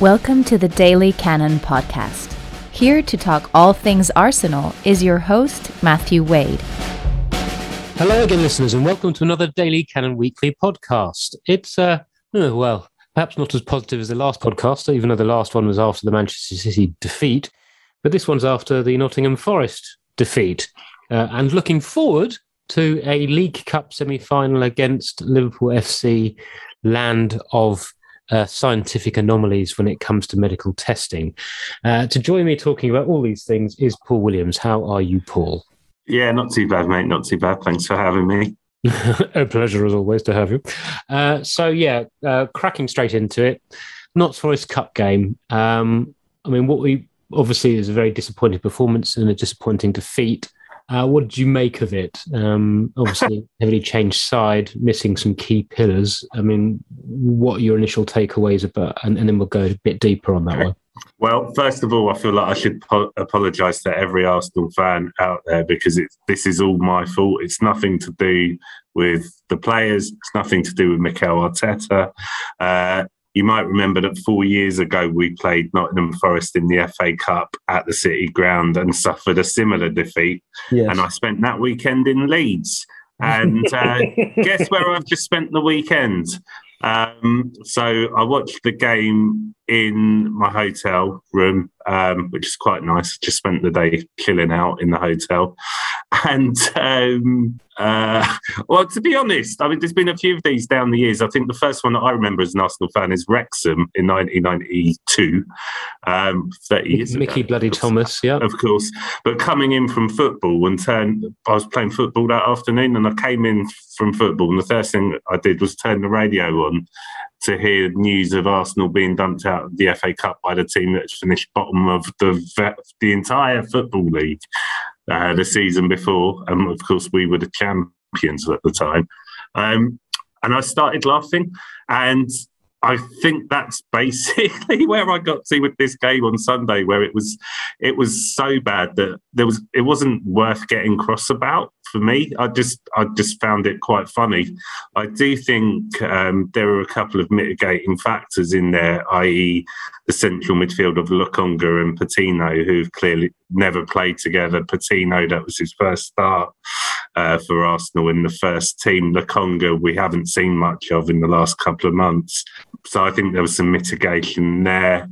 Welcome to the Daily Cannon podcast. Here to talk all things Arsenal is your host, Matthew Wade. Hello again, listeners, and welcome to another Daily Cannon Weekly podcast. It's, uh, oh, well, perhaps not as positive as the last podcast, even though the last one was after the Manchester City defeat, but this one's after the Nottingham Forest defeat. Uh, and looking forward to a League Cup semi final against Liverpool FC, land of uh, scientific anomalies when it comes to medical testing. Uh, to join me talking about all these things is Paul Williams. How are you, Paul? Yeah, not too bad, mate. Not too bad. Thanks for having me. a pleasure as always to have you. Uh, so yeah, uh, cracking straight into it. Notts Forest Cup game. Um, I mean, what we obviously is a very disappointing performance and a disappointing defeat. Uh, what did you make of it? Um, obviously, heavily changed side, missing some key pillars. I mean, what are your initial takeaways about? And, and then we'll go a bit deeper on that one. Well, first of all, I feel like I should po- apologise to every Arsenal fan out there because this is all my fault. It's nothing to do with the players. It's nothing to do with Mikel Arteta. Uh, you might remember that four years ago we played Nottingham Forest in the FA Cup at the City Ground and suffered a similar defeat. Yes. And I spent that weekend in Leeds. And uh, guess where I've just spent the weekend? Um, so I watched the game in my hotel room, um, which is quite nice. Just spent the day chilling out in the hotel. And um, uh, well, to be honest, I mean, there's been a few of these down the years. I think the first one that I remember as an Arsenal fan is Wrexham in 1992, um, 30 years Mickey ago, Bloody Thomas, yeah. Of course. But coming in from football and turn, I was playing football that afternoon and I came in from football and the first thing I did was turn the radio on to hear news of Arsenal being dumped out of the FA Cup by the team that's finished bottom of the the entire football league uh, the season before, and of course we were the champions at the time. Um, and I started laughing, and I think that's basically where I got to with this game on Sunday, where it was it was so bad that there was it wasn't worth getting cross about for me. I just I just found it quite funny. I do think um, there are a couple of mitigating factors in there, i.e., the central midfield of Lokonga and Patino, who've clearly never played together. Patino, that was his first start uh, for Arsenal in the first team. Lokonga, we haven't seen much of in the last couple of months. So I think there was some mitigation there.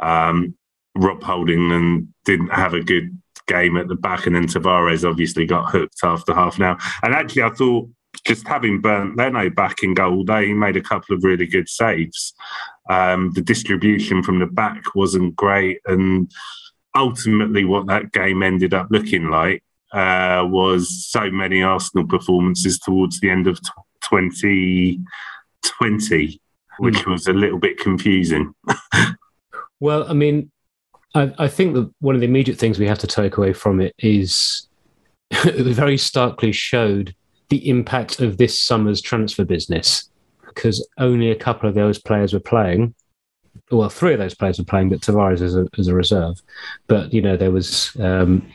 Um, Rob Holding and didn't have a good game at the back, and then Tavares obviously got hooked after half an hour. And actually, I thought just having Bernd Leno back in goal, they made a couple of really good saves. Um, the distribution from the back wasn't great, and ultimately, what that game ended up looking like uh, was so many Arsenal performances towards the end of t- 2020, which mm. was a little bit confusing. well, I mean, I, I think that one of the immediate things we have to take away from it is it very starkly showed the impact of this summer's transfer business because only a couple of those players were playing. Well, three of those players were playing, but Tavares as a, as a reserve. But, you know, there was um,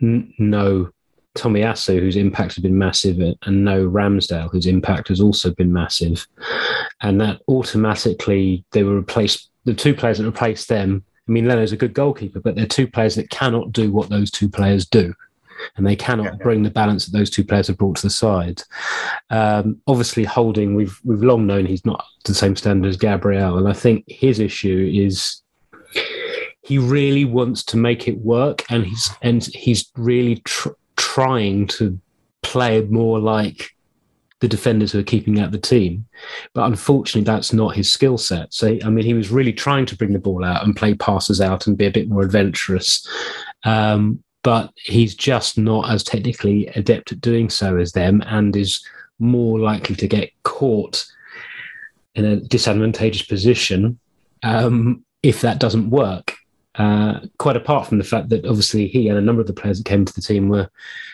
n- no Tomiyasu, whose impact has been massive, and no Ramsdale, whose impact has also been massive. And that automatically, they were replaced, the two players that replaced them I mean, Leno's a good goalkeeper, but they're two players that cannot do what those two players do. And they cannot yeah. bring the balance that those two players have brought to the side. Um, obviously, Holding, we've we've long known he's not to the same standard as Gabriel, and I think his issue is he really wants to make it work, and he's and he's really tr- trying to play more like the defenders who are keeping out the team. But unfortunately, that's not his skill set. So, I mean, he was really trying to bring the ball out and play passes out and be a bit more adventurous. Um, but he's just not as technically adept at doing so as them and is more likely to get caught in a disadvantageous position um, if that doesn't work. Uh, quite apart from the fact that obviously he and a number of the players that came to the team were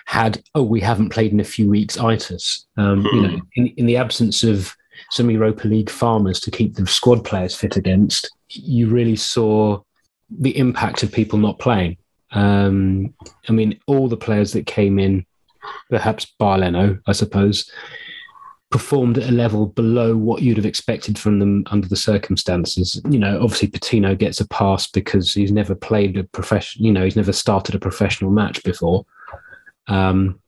had oh we haven't played in a few weeks itis. Um, you know in, in the absence of some Europa League farmers to keep the squad players fit against you really saw the impact of people not playing. Um, I mean all the players that came in perhaps Bar Leno I suppose performed at a level below what you'd have expected from them under the circumstances. You know, obviously Patino gets a pass because he's never played a profession. You know, he's never started a professional match before. Um,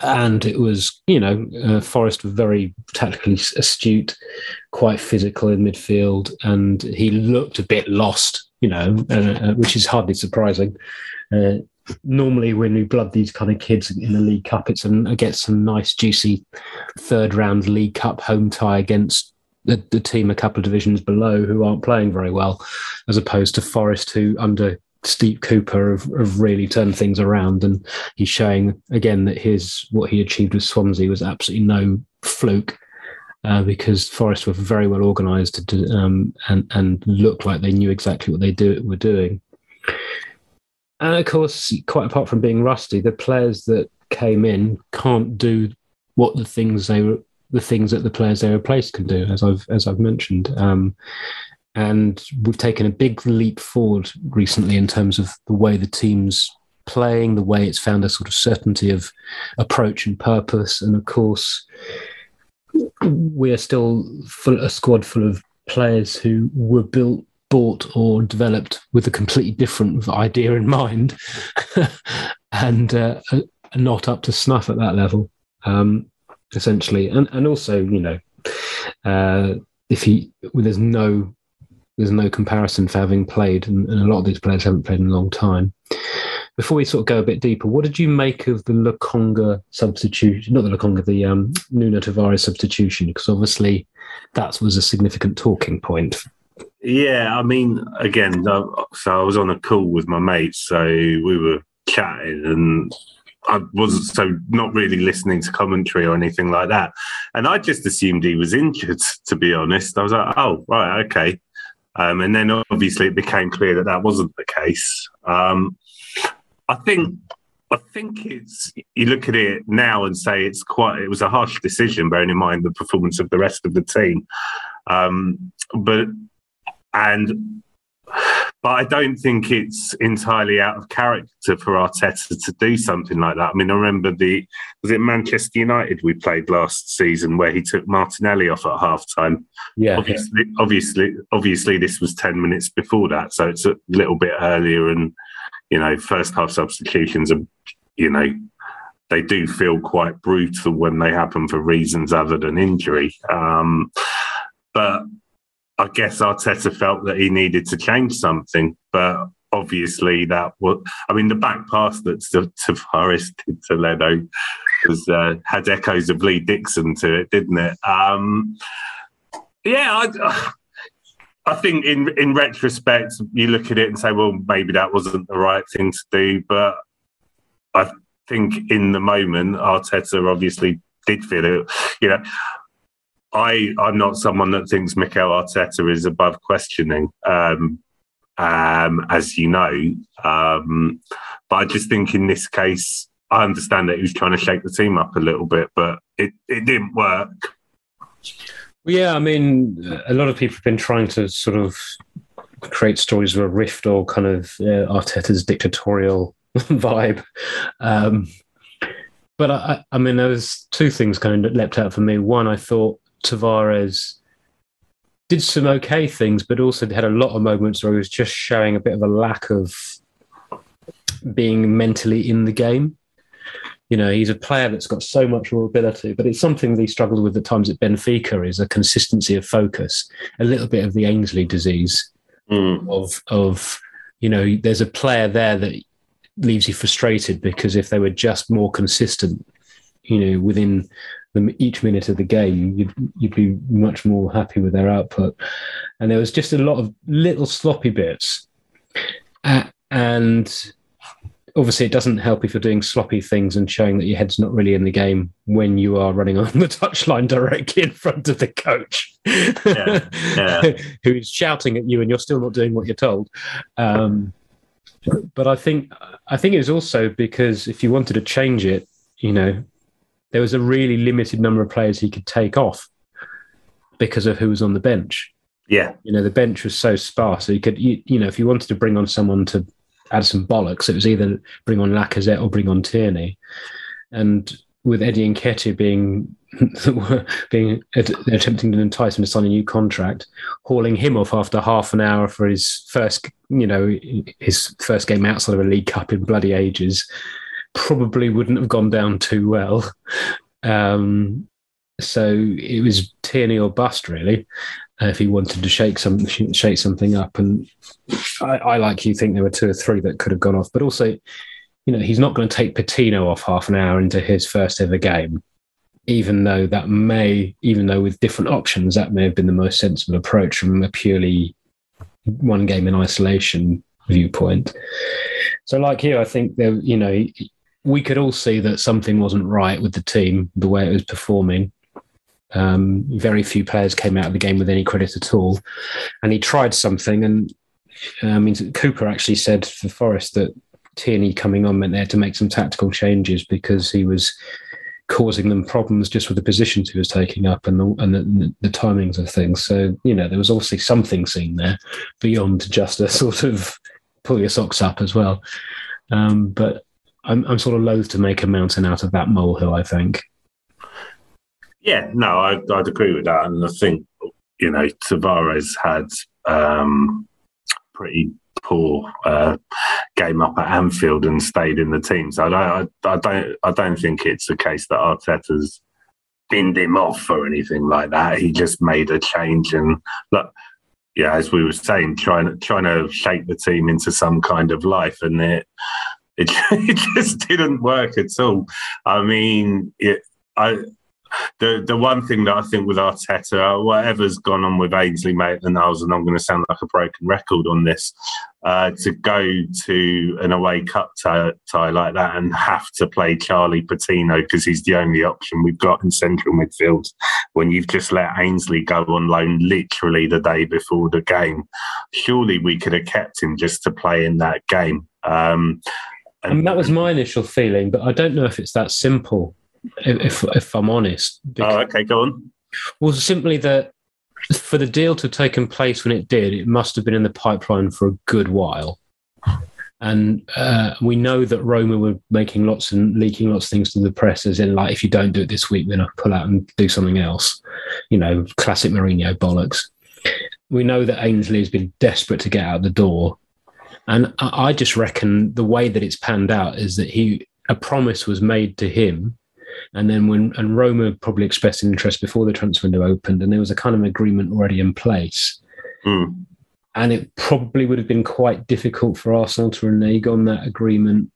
and it was, you know, uh, Forest were very tactically astute, quite physical in midfield, and he looked a bit lost, you know, uh, uh, which is hardly surprising. Normally, when we blood these kind of kids in the League Cup, it's an, get some nice, juicy third round League Cup home tie against the, the team a couple of divisions below who aren't playing very well, as opposed to Forest, who under Steve Cooper have, have really turned things around, and he's showing again that his what he achieved with Swansea was absolutely no fluke. Uh, because Forest were very well organised um, and and looked like they knew exactly what they do, were doing. And of course, quite apart from being rusty, the players that came in can't do what the things they were the things that the players they replaced can do, as I've as I've mentioned. Um, and we've taken a big leap forward recently in terms of the way the team's playing, the way it's found a sort of certainty of approach and purpose. And of course, we are still full, a squad full of players who were built, bought, or developed with a completely different idea in mind and uh, not up to snuff at that level, um, essentially. And, and also, you know, uh, if he, well, there's no there's no comparison for having played, and, and, a lot of these players haven't played in a long time. Before we sort of go a bit deeper, what did you make of the Lokonga substitution? Not the Lokonga, the um, Nuno Tavares substitution, because obviously that was a significant talking point. Yeah, I mean, again, so I was on a call with my mates, so we were chatting, and I wasn't so not really listening to commentary or anything like that. And I just assumed he was injured, to be honest. I was like, oh, right, okay. Um, and then obviously it became clear that that wasn't the case. Um, I think I think it's you look at it now and say it's quite it was a harsh decision, bearing in mind the performance of the rest of the team. Um, but and but I don't think it's entirely out of character for Arteta to do something like that. I mean, I remember the was it Manchester United we played last season where he took Martinelli off at half time. Yeah, obviously, yeah. obviously, obviously, this was ten minutes before that, so it's a little bit earlier. And you know, first half substitutions are, you know, they do feel quite brutal when they happen for reasons other than injury. Um, but I guess Arteta felt that he needed to change something, but obviously that was. I mean, the back pass that Tavares did to Leno was uh, had echoes of Lee Dixon to it, didn't it? Um, yeah, I, I think in in retrospect, you look at it and say, well, maybe that wasn't the right thing to do, but I think in the moment, Arteta obviously did feel it. You know, I I'm not someone that thinks Mikel Arteta is above questioning. Um, um, as you know, um, but I just think in this case, I understand that he was trying to shake the team up a little bit, but it, it didn't work. Yeah, I mean, a lot of people have been trying to sort of create stories of a rift or kind of uh, Arteta's dictatorial vibe. Um, but I, I mean, there was two things kind of leapt out for me. One, I thought Tavares did some okay things, but also had a lot of moments where he was just showing a bit of a lack of being mentally in the game. You know, he's a player that's got so much raw ability, but it's something that he struggled with at times at Benfica is a consistency of focus, a little bit of the Ainsley disease mm. of of you know, there's a player there that leaves you frustrated because if they were just more consistent, you know, within them each minute of the game, you'd you'd be much more happy with their output. And there was just a lot of little sloppy bits, uh, and obviously it doesn't help if you're doing sloppy things and showing that your head's not really in the game when you are running on the touchline directly in front of the coach, yeah. Yeah. who's shouting at you and you're still not doing what you're told. Um, but I think I think it was also because if you wanted to change it, you know, there was a really limited number of players he could take off because of who was on the bench. Yeah. You know, the bench was so sparse. So you could, you, you know, if you wanted to bring on someone to add some bollocks, it was either bring on Lacazette or bring on Tierney. And with Eddie and Nketiah being being attempting to entice him to sign a new contract, hauling him off after half an hour for his first, you know, his first game outside of a League Cup in bloody ages, probably wouldn't have gone down too well. Um, so it was Tierney or bust, really, uh, if he wanted to shake some shake something up. And I, I, like you think there were two or three that could have gone off, but also you know, he's not going to take Patino off half an hour into his first ever game, even though that may, even though with different options, that may have been the most sensible approach from a purely one game in isolation viewpoint. So, like you, I think there, you know, we could all see that something wasn't right with the team, the way it was performing. Um, very few players came out of the game with any credit at all, and he tried something. And uh, I mean, Cooper actually said for Forest that Tierney coming on meant they had to make some tactical changes because he was causing them problems just with the positions he was taking up and the, and the, the timings of things. So, you know, there was obviously something seen there beyond just a sort of pull your socks up as well. Um, but I'm, I'm sort of loath to make a mountain out of that molehill, I think. Yeah, no, I'd, I'd agree with that. And I think, you know, Tavares had um, pretty poor uh, game up at Anfield and stayed in the team. So I don't, I, I don't, I don't think it's a case that Arteta's binned him off or anything like that. He just made a change and look, yeah, as we were saying, trying to trying to shape the team into some kind of life, and it it, it just didn't work at all. I mean, it, I the the one thing that I think with Arteta, whatever's gone on with Ainsley Maitland-Niles, and I'm going to sound like a broken record on this, uh, to go to an away cup tie, tie, like that and have to play Charlie Patino because he's the only option we've got in central midfield when you've just let Ainsley go on loan literally the day before the game. Surely we could have kept him just to play in that game. Um, and, and that was my initial feeling, but I don't know if it's that simple if if I'm honest. Because, oh, okay, go on. Well, simply that for the deal to have taken place when it did, it must have been in the pipeline for a good while. And uh, we know that Roma were making lots and leaking lots of things to the press, as in, like, if you don't do it this week, then I'll pull out and do something else. You know, classic Mourinho bollocks. We know that Ainsley has been desperate to get out the door. And I just reckon the way that it's panned out is that he a promise was made to him and then when and Roma probably expressed an interest before the transfer window opened, and there was a kind of agreement already in place. Mm. And it probably would have been quite difficult for Arsenal to renege on that agreement.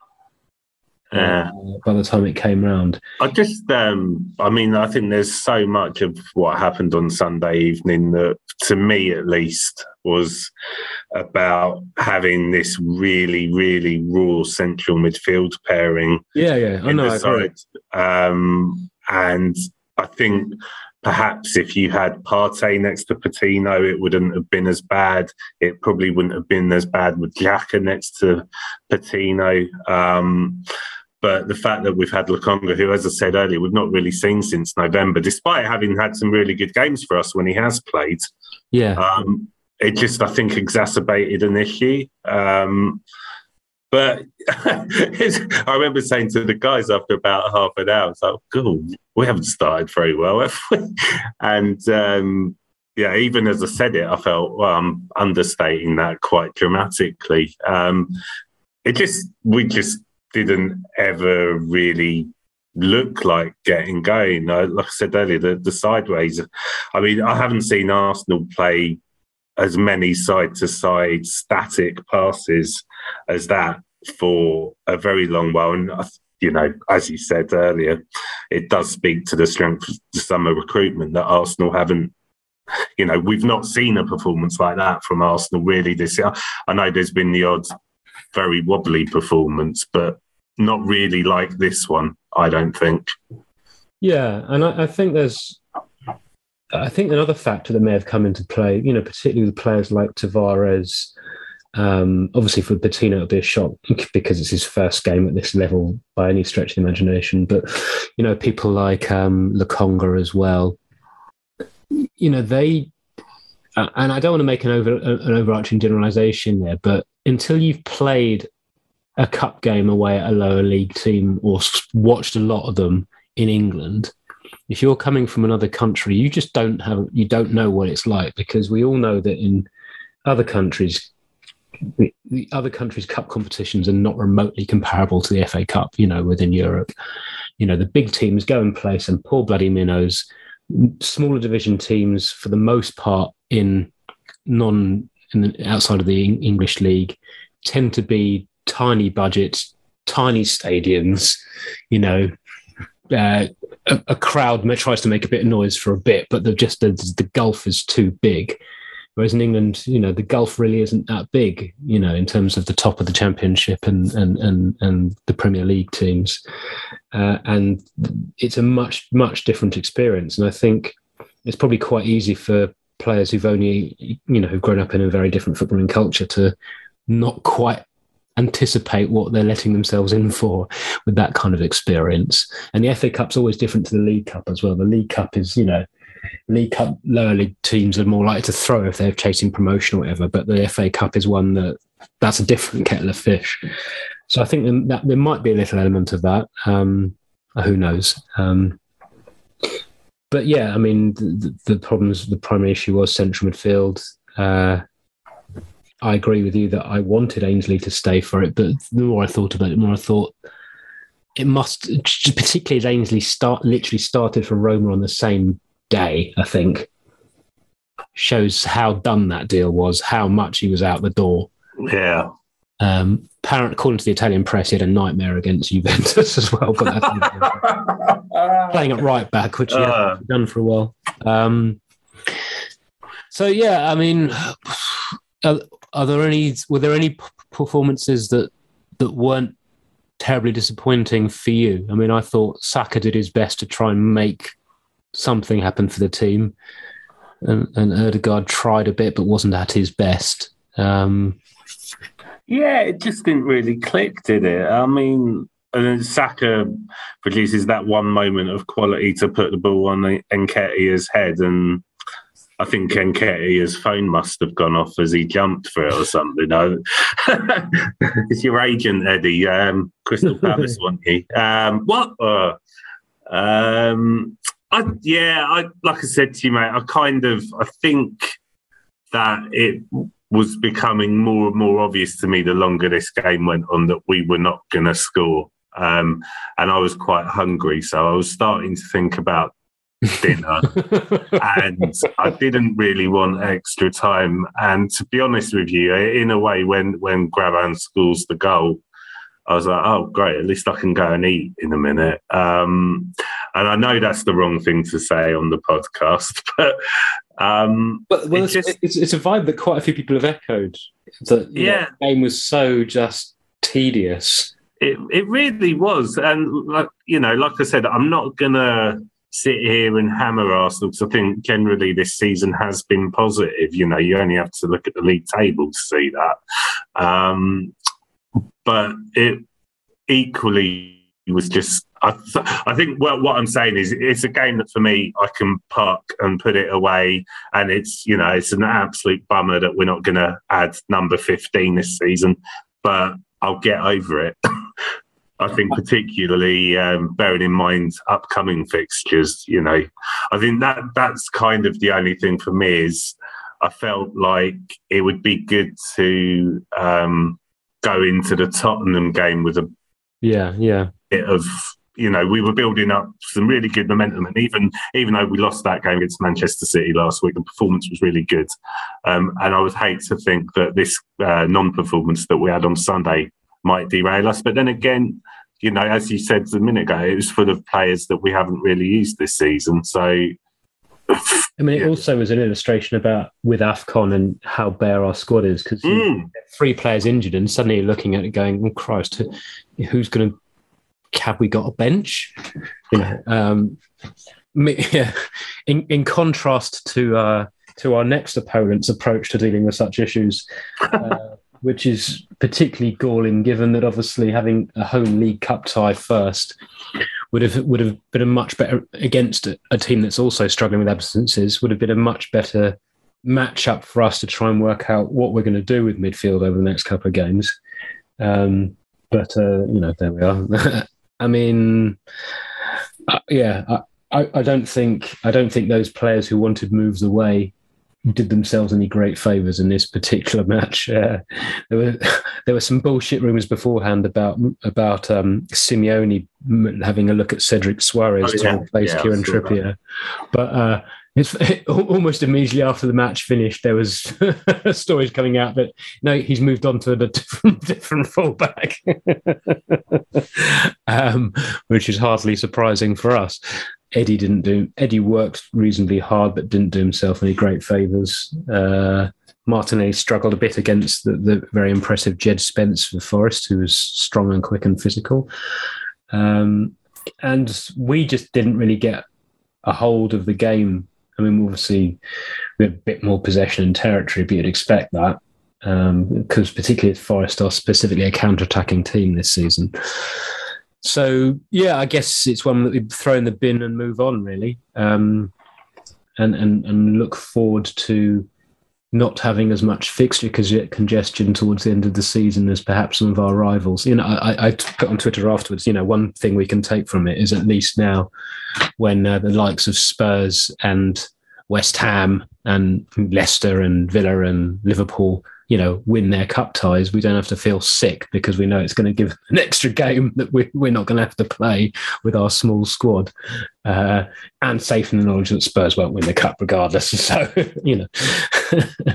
Uh, by the time it came round. I just, um, I mean, I think there's so much of what happened on Sunday evening that, to me at least, was about having this really, really raw central midfield pairing. Yeah, yeah, I know. I um, and I think perhaps if you had Partey next to Patino, it wouldn't have been as bad. It probably wouldn't have been as bad with Xhaka next to Patino. Um, but the fact that we've had Lokonga, who, as I said earlier, we've not really seen since November, despite having had some really good games for us when he has played. Yeah. Um, it just, I think, exacerbated an issue. Um, but I remember saying to the guys after about half an hour, I was like, "Cool, we haven't started very well, have we?" And um, yeah, even as I said it, I felt well, I'm understating that quite dramatically. Um, it just we just didn't ever really look like getting going. Uh, like I said earlier, the, the sideways. I mean, I haven't seen Arsenal play as many side to side static passes as that for a very long while. And, you know, as you said earlier, it does speak to the strength of the summer recruitment that Arsenal haven't. You know, we've not seen a performance like that from Arsenal really this year. I know there's been the odd very wobbly performance, but not really like this one, I don't think. Yeah, and I, I think there's I think another factor that may have come into play, you know, particularly with players like Tavares. Um, obviously, for Patino, it'll be a shock because it's his first game at this level by any stretch of the imagination. But you know, people like um, Lokonga as well. You know, they uh, and I don't want to make an over an overarching generalization there, but until you've played a cup game away at a lower league team or watched a lot of them, in England, if you're coming from another country, you just don't have you don't know what it's like because we all know that in other countries, the, the other countries' cup competitions are not remotely comparable to the FA Cup. You know, within Europe, you know the big teams go and play some poor bloody minnows. Smaller division teams, for the most part, in non in outside of the English league, tend to be tiny budgets, tiny stadiums. You know, uh, a, a, crowd tries to make a bit of noise for a bit, but the just the, the gulf is too big. Whereas in England, you know, the gulf really isn't that big, you know, in terms of the top of the championship and and and, and the Premier League teams, uh, and it's a much much different experience. And I think it's probably quite easy for players who've only you know who've grown up in a very different footballing culture to not quite anticipate what they're letting themselves in for with that kind of experience. And the FA Cup's always different to the League Cup as well. The League Cup is, you know, League Cup lower league teams are more likely to throw if they're chasing promotion or whatever. But the FA Cup is one that that's a different kettle of fish. So I think that there might be a little element of that. Um, who knows? Um, but yeah, I mean, the, the, problems, the primary issue was central midfield. Uh, I agree with you that I wanted Ainsley to stay for it, but the more I thought about it, the more I thought it must, particularly as Ainsley start literally started for Roma on the same day. I think shows how done that deal was, how much he was out the door. Yeah. Um, apparently, according to the Italian press, he had a nightmare against Juventus as well. playing at right back, which he uh. done for a while. Um, so yeah, I mean, uh, are there any were there any performances that that weren't terribly disappointing for you? I mean, I thought Saka did his best to try and make something happen for the team, and, and Odegaard tried a bit but wasn't at his best. Um, yeah, it just didn't really click, did it? I mean, and then Saka produces that one moment of quality to put the ball on Nketiah's head, and I think Nketiah's phone must have gone off as he jumped for it or something. It's your agent, Eddie. Um, Crystal Palace want you. Um, what? Uh, um, I, yeah, I like I said to you, mate. I kind of I think that it was becoming more and more obvious to me the longer this game went on that we were not going to score. Um, and I was quite hungry, so I was starting to think about dinner and I didn't really want extra time. And to be honest with you, in a way, when when Grabban scores the goal, I was like, oh, great, at least I can go and eat in a minute. Um, and I know that's the wrong thing to say on the podcast, but. Um, but well, it's, just, it's, it's, a vibe that quite a few people have echoed. That yeah, know, the game was so just tedious. It it really was, and like you know, like I said, I'm not gonna sit here and hammer Arsenal because I think generally this season has been positive. You know, you only have to look at the league table to see that. Um, but it equally was just. I, th- I think well, what I'm saying is it's a game that for me I can park and put it away, and it's you know it's an absolute bummer that we're not going to add number 15 this season, but I'll get over it. I think particularly um, bearing in mind upcoming fixtures, you know, I think that that's kind of the only thing for me is I felt like it would be good to um, go into the Tottenham game with a yeah yeah bit of you know we were building up some really good momentum and even even though we lost that game against Manchester City last week the performance was really good um, and I would hate to think that this uh, non-performance that we had on Sunday might derail us. But then again, you know, as you said a minute ago, it was full of players that we haven't really used this season. So, I mean, it yeah. also was an illustration about with AFCON and how bare our squad is because mm. three players injured, and suddenly you're looking at it going, oh, Christ, who's going to have we got a bench? You know, um, yeah. In in contrast to uh, to our next opponent's approach to dealing with such issues, uh, which is particularly galling, given that obviously having a home League Cup tie first would have would have been a much better against a, team that's also struggling with absences. Would have been a much better matchup for us to try and work out what we're going to do with midfield over the next couple of games. Um, but uh, you know, there we are. I mean, uh, yeah, I, I don't think I don't think those players who wanted moves away did themselves any great favors in this particular match. Uh, there were there were some bullshit rumors beforehand about about um, Simeone having a look at Cedric Soares oh, yeah. to replace yeah, Kieran Trippier, that. but uh, it's it, almost immediately after the match finished, there was stories coming out that no, he's moved on to a different, different fullback, um, which is hardly surprising for us. Eddie didn't do. Eddie worked reasonably hard, but didn't do himself any great favors. Uh, Martinelli struggled a bit against the, the, very impressive Jed Spence for Forest, who was strong and quick and physical. Um, and we just didn't really get a hold of the game. I mean, obviously, we had a bit more possession and territory, but you'd expect that because, um, particularly, Forest are specifically a counter-attacking team this season. So yeah, I guess it's one that we throw in the bin and move on, really, um, and and and look forward to not having as much fixture congestion towards the end of the season as perhaps some of our rivals. You know, I, I put on Twitter afterwards. You know, one thing we can take from it is at least now, when uh, the likes of Spurs and West Ham and Leicester and Villa and Liverpool you know, win their cup ties, we don't have to feel sick because we know it's going to give an extra game that we, we're not going to have to play with our small squad. Uh, and safe in the knowledge that Spurs won't win the cup regardless. So, you know.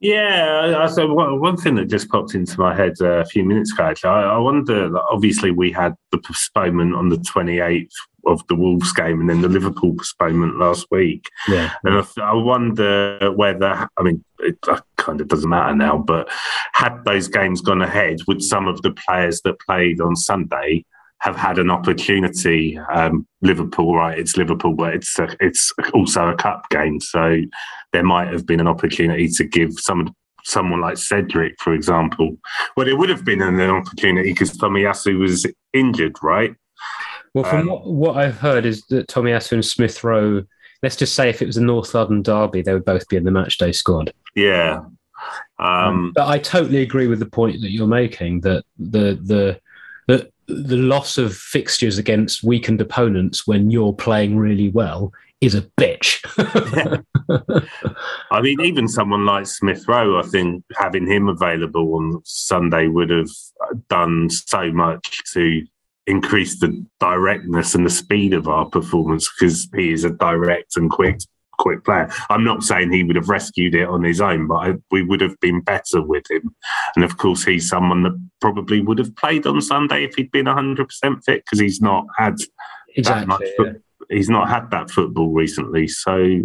yeah. So, one thing that just popped into my head uh, a few minutes ago, actually, I, I wonder, obviously, we had the postponement on the 28th of the Wolves game and then the Liverpool postponement last week. Yeah. And I, I wonder whether, I mean, it kind of doesn't matter now, but had those games gone ahead, would some of the players that played on Sunday have had an opportunity? Um, Liverpool, right? It's Liverpool, but it's a, it's also a cup game, so there might have been an opportunity to give some someone like Cedric, for example. Well, it would have been an opportunity because Tomiyasu was injured, right? Well, from um, what, what I've heard is that Tomiyasu and Smith Rowe, let's just say if it was a North London derby, they would both be in the matchday squad. Yeah. Um, but I totally agree with the point that you're making that the the the the loss of fixtures against weakened opponents when you're playing really well is a bitch. I mean, even someone like Smith Rowe, I think having him available on Sunday would have done so much to increase the directness and the speed of our performance because he is a direct and quick quick player. I'm not saying he would have rescued it on his own, but I, we would have been better with him. And of course, he's someone that probably would have played on Sunday if he'd been 100% fit because he's not had exactly, that much. Yeah. He's not had that football recently. So,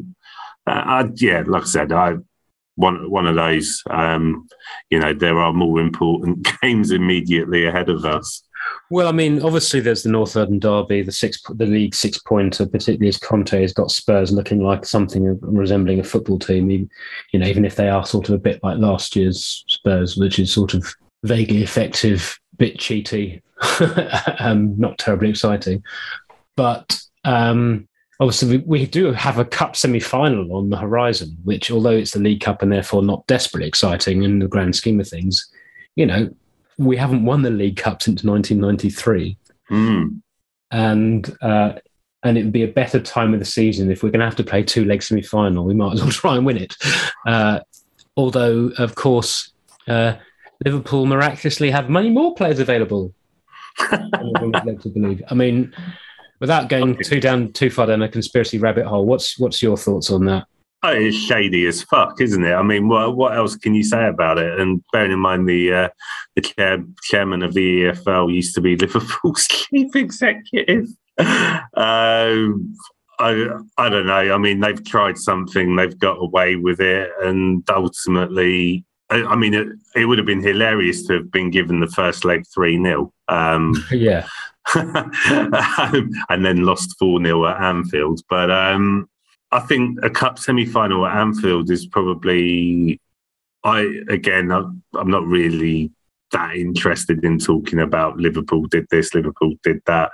uh, I, yeah, like I said, I one one of those. Um, you know, there are more important games immediately ahead of us. Well, I mean, obviously there's the North London derby, the six, the league six pointer, particularly as Conte has got Spurs looking like something resembling a football team. You know, even if they are sort of a bit like last year's Spurs, which is sort of vaguely effective, bit cheaty, um, not terribly exciting. But um, obviously, we, we do have a cup semi-final on the horizon, which, although it's the League Cup and therefore not desperately exciting in the grand scheme of things, you know, we haven't won the League Cup since 1993. Mm. And uh, and it would be a better time of the season if we're going to have to play two leg semi final. We might as well try and win it. Uh, although, of course, uh, Liverpool miraculously have many more players available. to believe. I mean, without going too down too far down a conspiracy rabbit hole, what's what's your thoughts on that? Oh, it's shady as fuck, isn't it? I mean, what what else can you say about it? And bearing in mind the uh, the chair, chairman of the EFL used to be Liverpool's chief executive. Um, I I don't know. I mean, they've tried something, they've got away with it, and ultimately, I, I mean, it, it, would have been hilarious to have been given the first leg three 0 um, Yeah. and then lost 4 0 at Anfield. But um, I think a cup semi final at Anfield is probably. I again, I'm not really that interested in talking about Liverpool did this, Liverpool did that.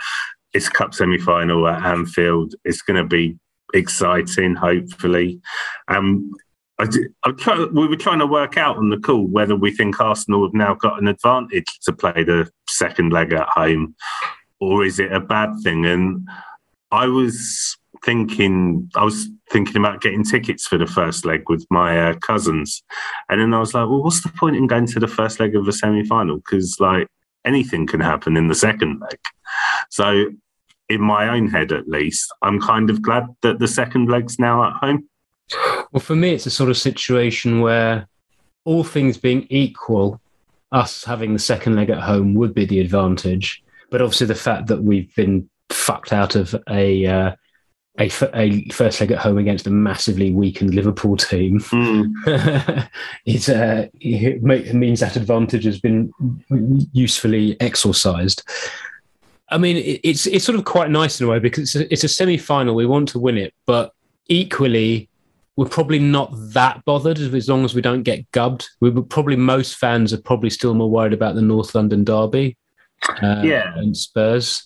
It's cup semi final at Anfield. It's going to be exciting, hopefully. Um, I, try, we were trying to work out on the call whether we think Arsenal have now got an advantage to play the second leg at home, or is it a bad thing? And I was thinking, I was thinking about getting tickets for the first leg with my uh, cousins, and then I was like, well, what's the point in going to the first leg of the semi final? Because like anything can happen in the second leg. So, in my own head at least, I'm kind of glad that the second leg's now at home. Well, for me, it's a sort of situation where all things being equal, us having the second leg at home would be the advantage. But obviously, the fact that we've been fucked out of a uh, a, a, first leg at home against a massively weakened Liverpool team mm. it, uh, it, means that advantage has been usefully exorcised. I mean, it, it's it's sort of quite nice in a way because it's a, it's a semi final. We want to win it, but equally, we're probably not that bothered as long as we don't get gubbed. We were probably most fans are probably still more worried about the North London derby, uh, yeah, and Spurs.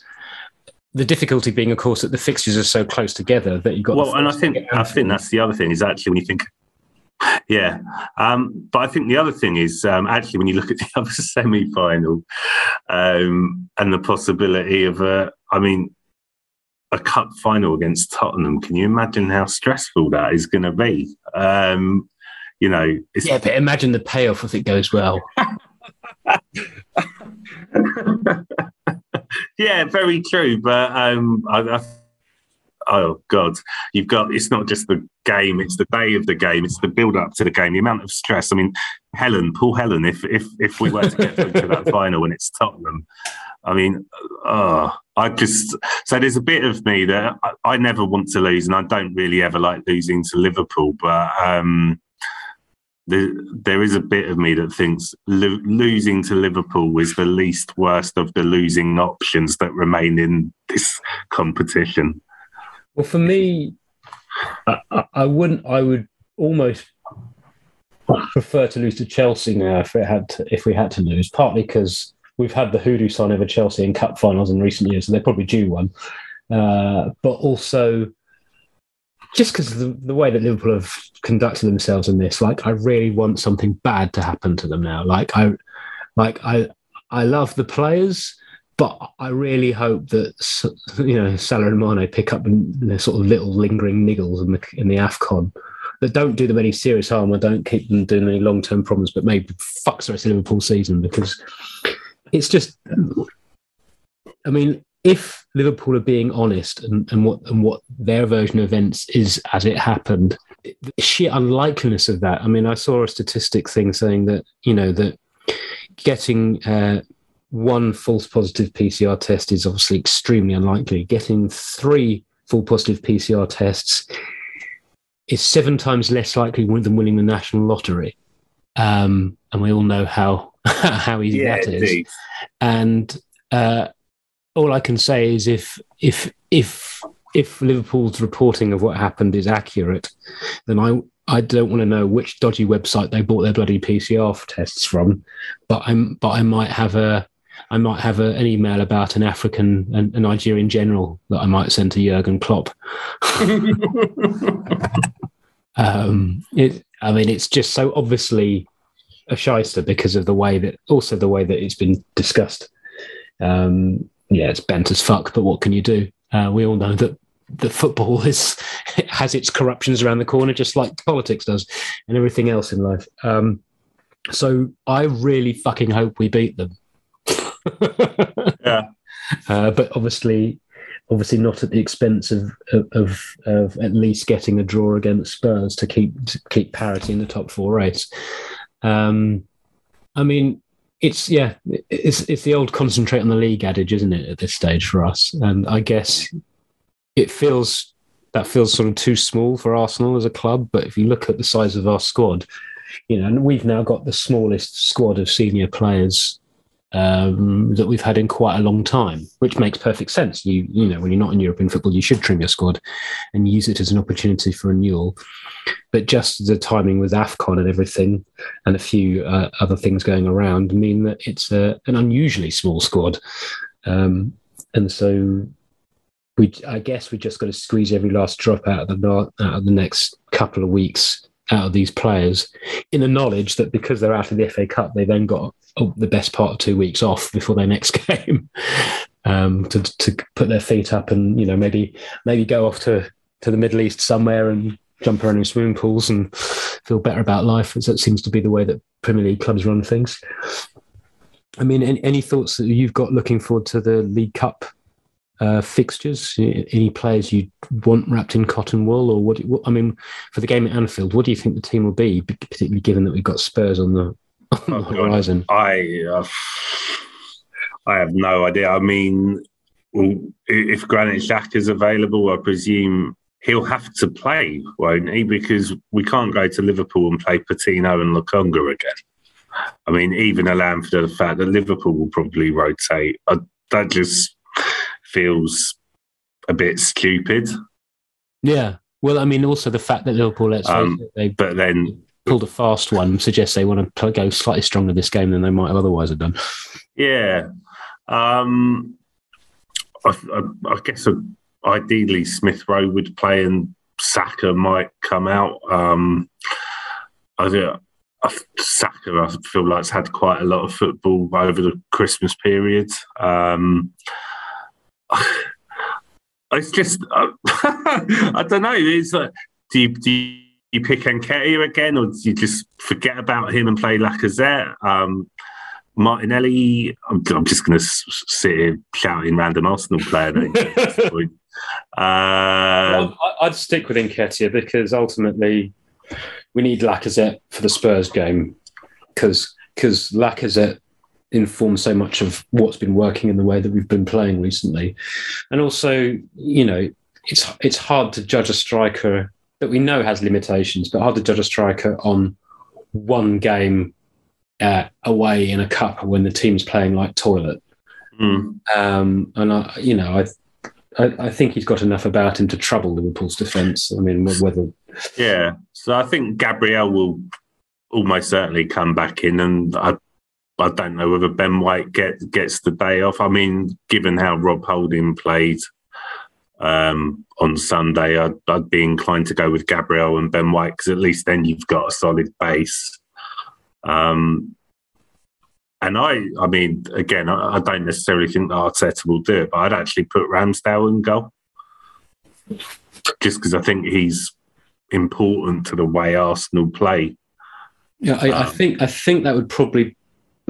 The difficulty being, of course, that the fixtures are so close together that you've got. Well, and I think I think that's the other thing is actually when you think, yeah, um, but I think the other thing is um, actually when you look at the other semi-final um, and the possibility of, a, I mean, a cup final against Tottenham. Can you imagine how stressful that is going to be? Um, you know, yeah, but imagine the payoff if it goes well. yeah, very true. But um, I, I, oh god, you've got it's not just the game; it's the day of the game, it's the build up to the game, the amount of stress. I mean, Helen, Paul Helen, if if if we were to get through to that final and it's Tottenham, I mean, oh, I just so there's a bit of me that I, I, never want to lose, and I don't really ever like losing to Liverpool, but um, there, there is a bit of me that thinks lo- losing to Liverpool is the least worst of the losing options that remain in this competition. Well, for me, I, I wouldn't. I would almost prefer to lose to Chelsea now if it had to, if we had to lose, partly because we've had the hoodoo sign over Chelsea in cup finals in recent years, so they're probably due one. Uh, but also, just because the, the, way that Liverpool have conducted themselves in this, like I really want something bad to happen to them now. Like I, like I, I love the players, but I really hope that you know Salah and Mane pick up the sort of little lingering niggles in the in the Afcon that don't do them any serious harm or don't keep them doing any long term problems, but maybe fucks the rest of Liverpool season because it's just, I mean, if Liverpool are being honest and, and what and what their version of events is as it happened, the sheer unlikeliness of that. I mean, I saw a statistic thing saying that you know that getting uh, one false positive PCR test is obviously extremely unlikely. Getting three full positive PCR tests is seven times less likely than winning the national lottery. Um, and we all know how how easy yeah, that is. Indeed. And uh, all I can say is if if if if Liverpool's reporting of what happened is accurate, then I I don't want to know which dodgy website they bought their bloody PCR tests from, but I'm but I might have a I might have a, an email about an African and a Nigerian general that I might send to Jurgen Klopp. um, it, I mean, it's just so obviously a shyster because of the way that also the way that it's been discussed. Um, yeah, it's bent as fuck, but what can you do? Uh, we all know that the football is has its corruptions around the corner, just like politics does, and everything else in life. Um, so I really fucking hope we beat them. yeah, uh, but obviously, obviously not at the expense of, of of at least getting a draw against Spurs to keep to keep parity in the top four race. Um, I mean, it's yeah, it's it's the old concentrate on the league adage, isn't it? At this stage for us, and I guess it feels that feels sort of too small for Arsenal as a club. But if you look at the size of our squad, you know, and we've now got the smallest squad of senior players um, that we've had in quite a long time, which makes perfect sense. You you know, when you're not in European football, you should trim your squad and use it as an opportunity for renewal. But just the timing with Afcon and everything, and a few uh, other things going around, mean that it's a, an unusually small squad, um, and so we, I guess, we just got to squeeze every last drop out of the out of the next couple of weeks out of these players, in the knowledge that because they're out of the FA Cup, they then got oh, the best part of two weeks off before their next game. um, to to put their feet up and you know maybe maybe go off to to the Middle East somewhere and jump around in swimming pools and feel better about life. As That seems to be the way that Premier League clubs run things. I mean, any, any thoughts that you've got looking forward to the League Cup uh, fixtures? Any players you want wrapped in cotton wool, or what, what, I mean, for the game at Anfield, what do you think the team will be, particularly given that we've got Spurs on the, on the oh, horizon? I uh, I have no idea. I mean, well, if Granit Xhaka is available, I presume he'll have to play, won't he? Because we can't go to Liverpool and play Patino and Lokonga again. I mean, even allowing for the fact that Liverpool will probably rotate, uh, that just feels a bit stupid. Yeah. Well, I mean, also the fact that Liverpool, let's um, they but then pulled a fast one suggests they want to go slightly stronger this game than they might have otherwise have done. Yeah. Um, I, I, I guess ideally Smith Rowe would play and Saka might come out. Um, I think Saka, I feel like, has had quite a lot of football over the Christmas period. Um, it's just, uh, I don't know. It's like, do you, do you pick Nketiah again, or do you just forget about him and play Lacazette? Um, Martinelli, I'm, I'm just going to sit here shouting random Arsenal player names. uh, well, I'd stick with Nketiah because ultimately we need Lacazette for the Spurs game because because Lacazette informs so much of what's been working in the way that we've been playing recently, and also you know it's it's hard to judge a striker that we know has limitations, but hard to judge a striker on one game uh, away in a cup when the team's playing like toilet. Mm. Um, and I, you know, I I, I, think he's got enough about him to trouble Liverpool's defence. I mean, whether yeah, so I think Gabriel will almost certainly come back in, and I I don't know whether Ben White get, gets the day off. I mean, given how Rob Holding played um, on Sunday, I'd, I'd, be inclined to go with Gabriel and Ben White because at least then you've got a solid base. Um, and I, I mean, again, I, I, don't necessarily think that Arteta will do it, but I'd actually put Ramsdale in goal just because I think he's important to the way Arsenal play. Yeah, I, um, I think I think that would probably.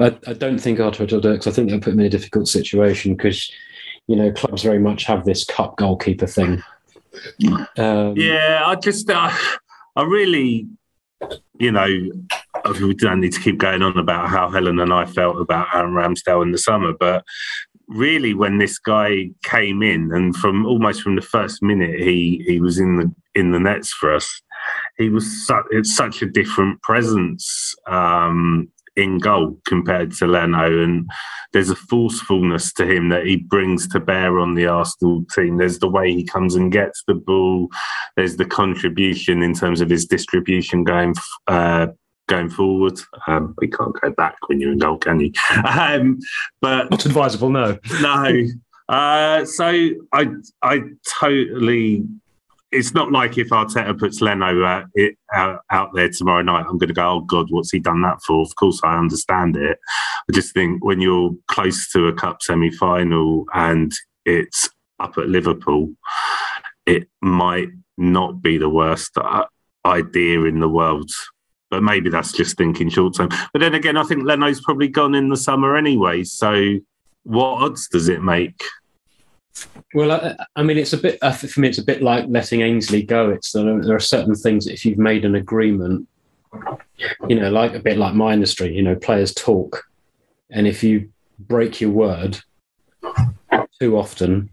I, I don't think Arteta will do it because I think would put him in a difficult situation because you know clubs very much have this cup goalkeeper thing. Um, yeah, I just uh, I really you know, we don't need to keep going on about how Helen and I felt about Aaron Ramsdale in the summer, but really, when this guy came in, and from almost from the first minute he he was in the in the nets for us, he was such, it's such a different presence. Um, in goal compared to Leno, and there's a forcefulness to him that he brings to bear on the Arsenal team. There's the way he comes and gets the ball. There's the contribution in terms of his distribution going uh, going forward. Um, we can't go back when you're in goal, can you? Um, but not advisable, no. No. Uh, so I I totally it's not like if Arteta puts Leno uh, it, out, out there tomorrow night, I'm going to go, oh God, what's he done that for? Of course, I understand it. I just think when you're close to a cup semi final and it's up at Liverpool, it might not be the worst uh, idea in the world. But maybe that's just thinking short term. But then again, I think Leno's probably gone in the summer anyway. So what odds does it make? Well, I, I, mean, it's a bit for me. It's a bit like letting Ainsley go. It's there are certain things that if you've made an agreement, you know, like a bit like my industry. You know, players talk, and if you break your word too often,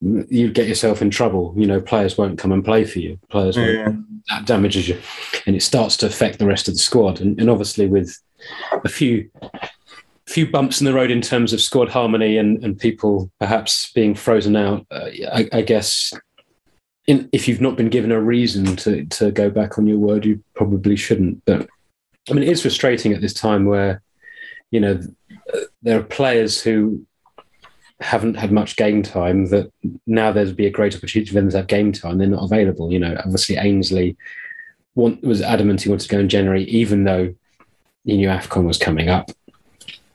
you get yourself in trouble. You know, players won't come and play for you. Players yeah. that damages you, and it starts to affect the rest of the squad. And, and obviously, with a few few bumps in the road in terms of squad harmony and, and people perhaps being frozen out. Uh, I, I, guess in, if you've not been given a reason to, to go back on your word, you probably shouldn't. But I mean, it's frustrating at this time where, you know, there are players who haven't had much game time that now there's be a great opportunity for them to have game time. They're not available. You know, obviously Ainsley want, was adamant he wanted to go in January, even though he knew AFCON was coming up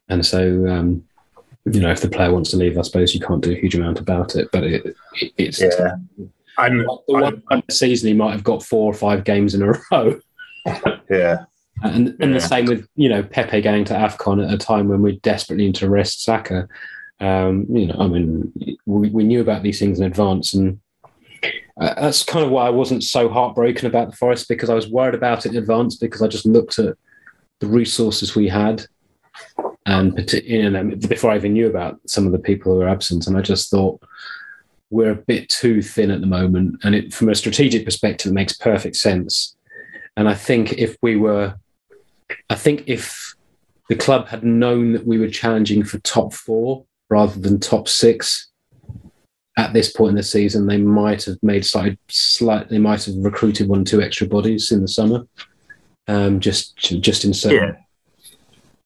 and so um, you know, if the player wants to leave, I suppose you can't do a huge amount about it. But it, it it's yeah. I'm, the one time this season he might have got four or five games in a row. yeah, And and Yeah. the same with you know Pepe going to Afcon at a time when we're desperately need to rest Saka. Um, you know, I mean, we, we knew about these things in advance, and uh, that's kind of why I wasn't so heartbroken about the Forest because I was worried about it in advance because I just looked at the resources we had, and you know before I even knew about some of the people who were absent, and I just thought we're a bit too thin at the moment, and it, from a strategic perspective, it makes perfect sense. And I think if we were I think if the club had known that we were challenging for top four rather than top six at this point in the season, they might have made slight, slight they might have recruited one or two extra bodies in the summer, um, just just in certain.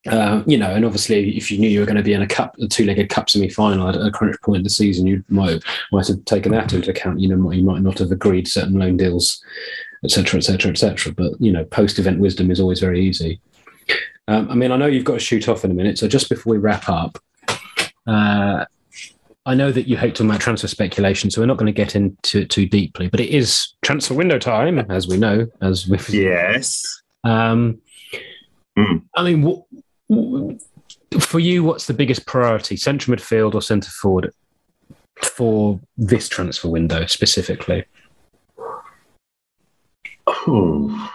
Uh, you know, and obviously, if you knew you were going to be in a cup, a two-legged cup semi-final at a crunch point in the season, you might have, might have taken that into account. You know, you might not have agreed certain loan deals, etc., etc., etc. But you know, post-event wisdom is always very easy. Um, I mean, I know you've got to shoot off in a minute, so just before we wrap up, uh, I know that you hate talking about transfer speculation, so we're not going to get into it too deeply. But it is transfer window time, as we know, as we've yes. um, Mm. I mean, what, for you, what's the biggest priority, central midfield or centre forward, for this transfer window specifically? Oh,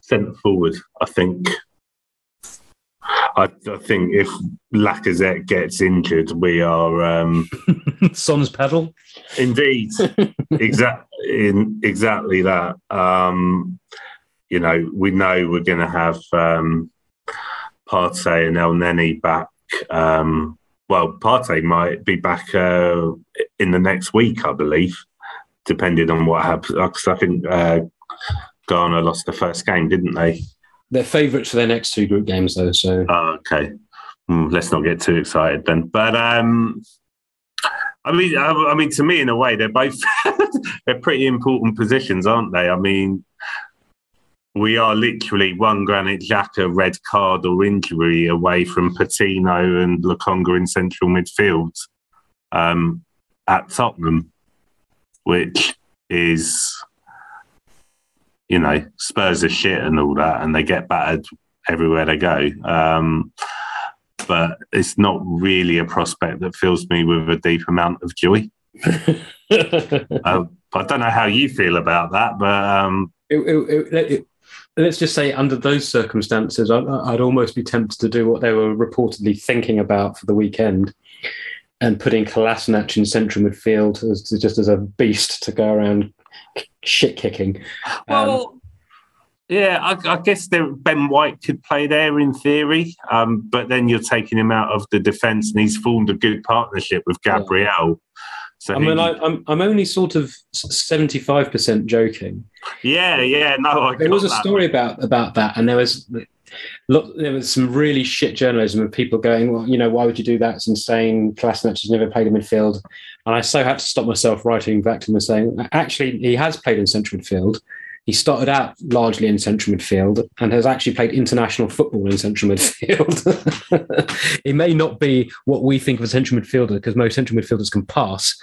centre forward, I think. I, I think if Lacazette gets injured, we are um, Son's paddle. indeed exactly in exactly that. Um, you know, we know we're going to have um, Partey and Elneny back. Um, well, Partey might be back uh, in the next week, I believe, depending on what happens. Because I think uh, Ghana lost the first game, didn't they? They're favourites for their next two group games, though. So Oh, okay. Hmm, let's not get too excited then. But um, I mean, I, I mean, to me, in a way, they're both they're pretty important positions, aren't they? I mean, we are literally one Granit Xhaka red card or injury away from Patino and Lokonga in central midfield um, at Tottenham, which is, you know, Spurs are shit and all that, and they get battered everywhere they go. Um, but it's not really a prospect that fills me with a deep amount of joy. Uh, I don't know how you feel about that, but um, it, it, it, it, let's just say under those circumstances, I, I'd almost be tempted to do what they were reportedly thinking about for the weekend and putting Kolasinac in central midfield as just as a beast to go around shit kicking. Um, well, yeah, I, I guess there, Ben White could play there in theory, um, but then you're taking him out of the defence, and he's formed a good partnership with Gabriel. So I mean, I'm I'm only sort of seventy five percent joking. yeah, yeah, no, I There was a that. story about about that, and there was look, there was some really shit journalism of people going, well, you know, why would you do that? It's insane. Kolasinac has never played in midfield, and I so had to stop myself writing back to him and saying, actually, he has played in central midfield. He started out largely in central midfield and has actually played international football in central midfield. it may not be what we think of a central midfielder because most central midfielders can pass,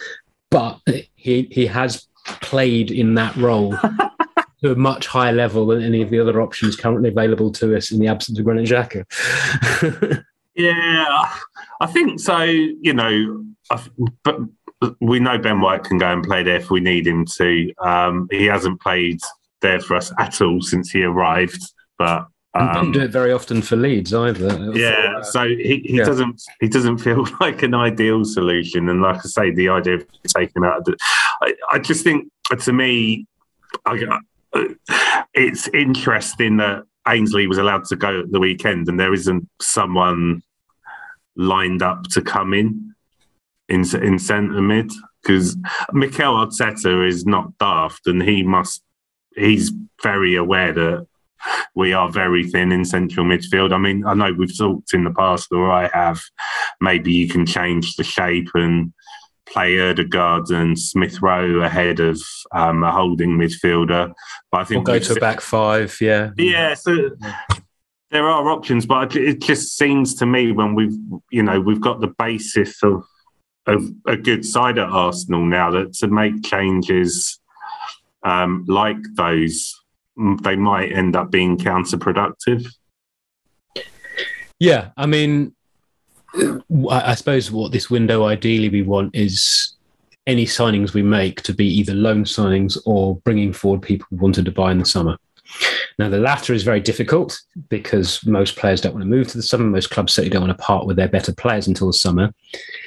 but he he has played in that role to a much higher level than any of the other options currently available to us in the absence of Granit Xhaka. Yeah, I think so. You know, but we know Ben White can go and play there if we need him to. Um, he hasn't played there for us at all since he arrived, but um, don't do it very often for Leeds either. yeah, so he, he Yeah. doesn't he doesn't feel like an ideal solution. And like I say, the idea of taking out, the, I, I just think to me, I, it's interesting that Ainsley was allowed to go at the weekend, and there isn't someone lined up to come in in in centre mid because Mikel Arteta is not daft, and he must he's very aware that we are very thin in central midfield. I mean, I know we've talked in the past, or I have. Maybe you can change the shape and play Odegaard and Smith Rowe ahead of um, a holding midfielder. But I think go we've to a back five, yeah. yeah, so there are options, but it just seems to me when we've you know we've got the basis of of a good side at Arsenal now that to make changes um, like those, they might end up being counterproductive. Yeah, I mean, I suppose what this window ideally we want is any signings we make to be either loan signings or bringing forward people we wanted to buy in the summer. Now, the latter is very difficult because most players don't want to move to the summer. Most clubs certainly don't want to part with their better players until the summer,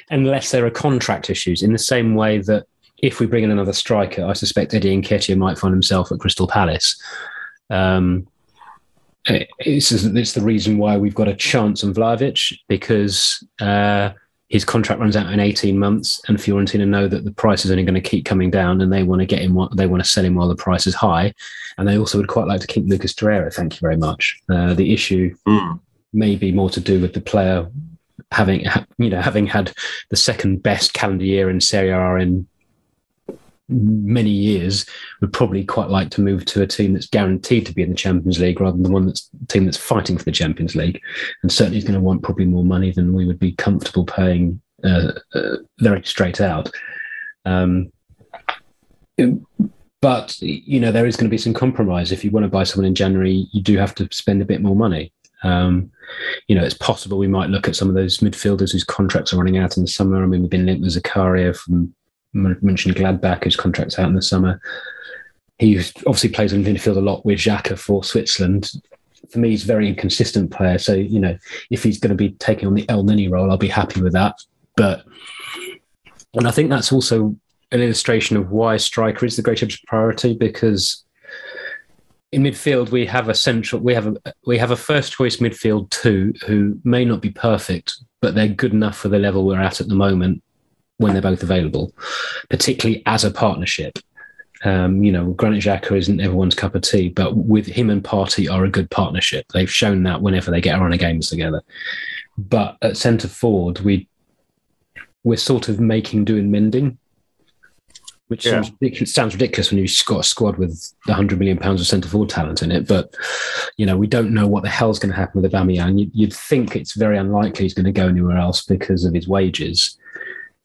unless there are contract issues. In the same way that if we bring in another striker, I suspect Eddie Nketiah might find himself at Crystal Palace. Um, it's, it's the reason why we've got a chance on Vlahovic because uh, his contract runs out in 18 months and Fiorentina know that the price is only going to keep coming down and they want to get him they want to sell him while the price is high and they also would quite like to keep Lucas Torreira thank you very much uh, the issue mm. may be more to do with the player having you know having had the second best calendar year in Serie A in many years would probably quite like to move to a team that's guaranteed to be in the Champions League rather than the one that's team that's fighting for the Champions League. And certainly is going to want probably more money than we would be comfortable paying uh, uh, very straight out. Um, but you know there is going to be some compromise. If you want to buy someone in January, you do have to spend a bit more money. Um, you know, it's possible we might look at some of those midfielders whose contracts are running out in the summer. I mean, we've been linked with Zakaria from Mönchengladbach, whose contract's out in the summer. He obviously plays in midfield a lot with Xhaka for Switzerland. For me, he's a very inconsistent player. So, you know, if he's going to be taking on the Elneny role, I'll be happy with that. But, and I think that's also an illustration of why striker is the greatest priority because in midfield we have a central we have a we have a first choice midfield two who may not be perfect but they're good enough for the level we're at at the moment when they're both available, particularly as a partnership. Um, you know, Granit Xhaka isn't everyone's cup of tea, but with him and Partey are a good partnership. They've shown that whenever they get around a games together. But at centre forward, we we're sort of making do and mending, which yeah. sounds, ridiculous, sounds ridiculous when you've got a squad with the hundred million pounds of centre forward talent in it. But you know, we don't know what the hell's going to happen with Aubameyang. You'd, you'd think it's very unlikely he's going to go anywhere else because of his wages.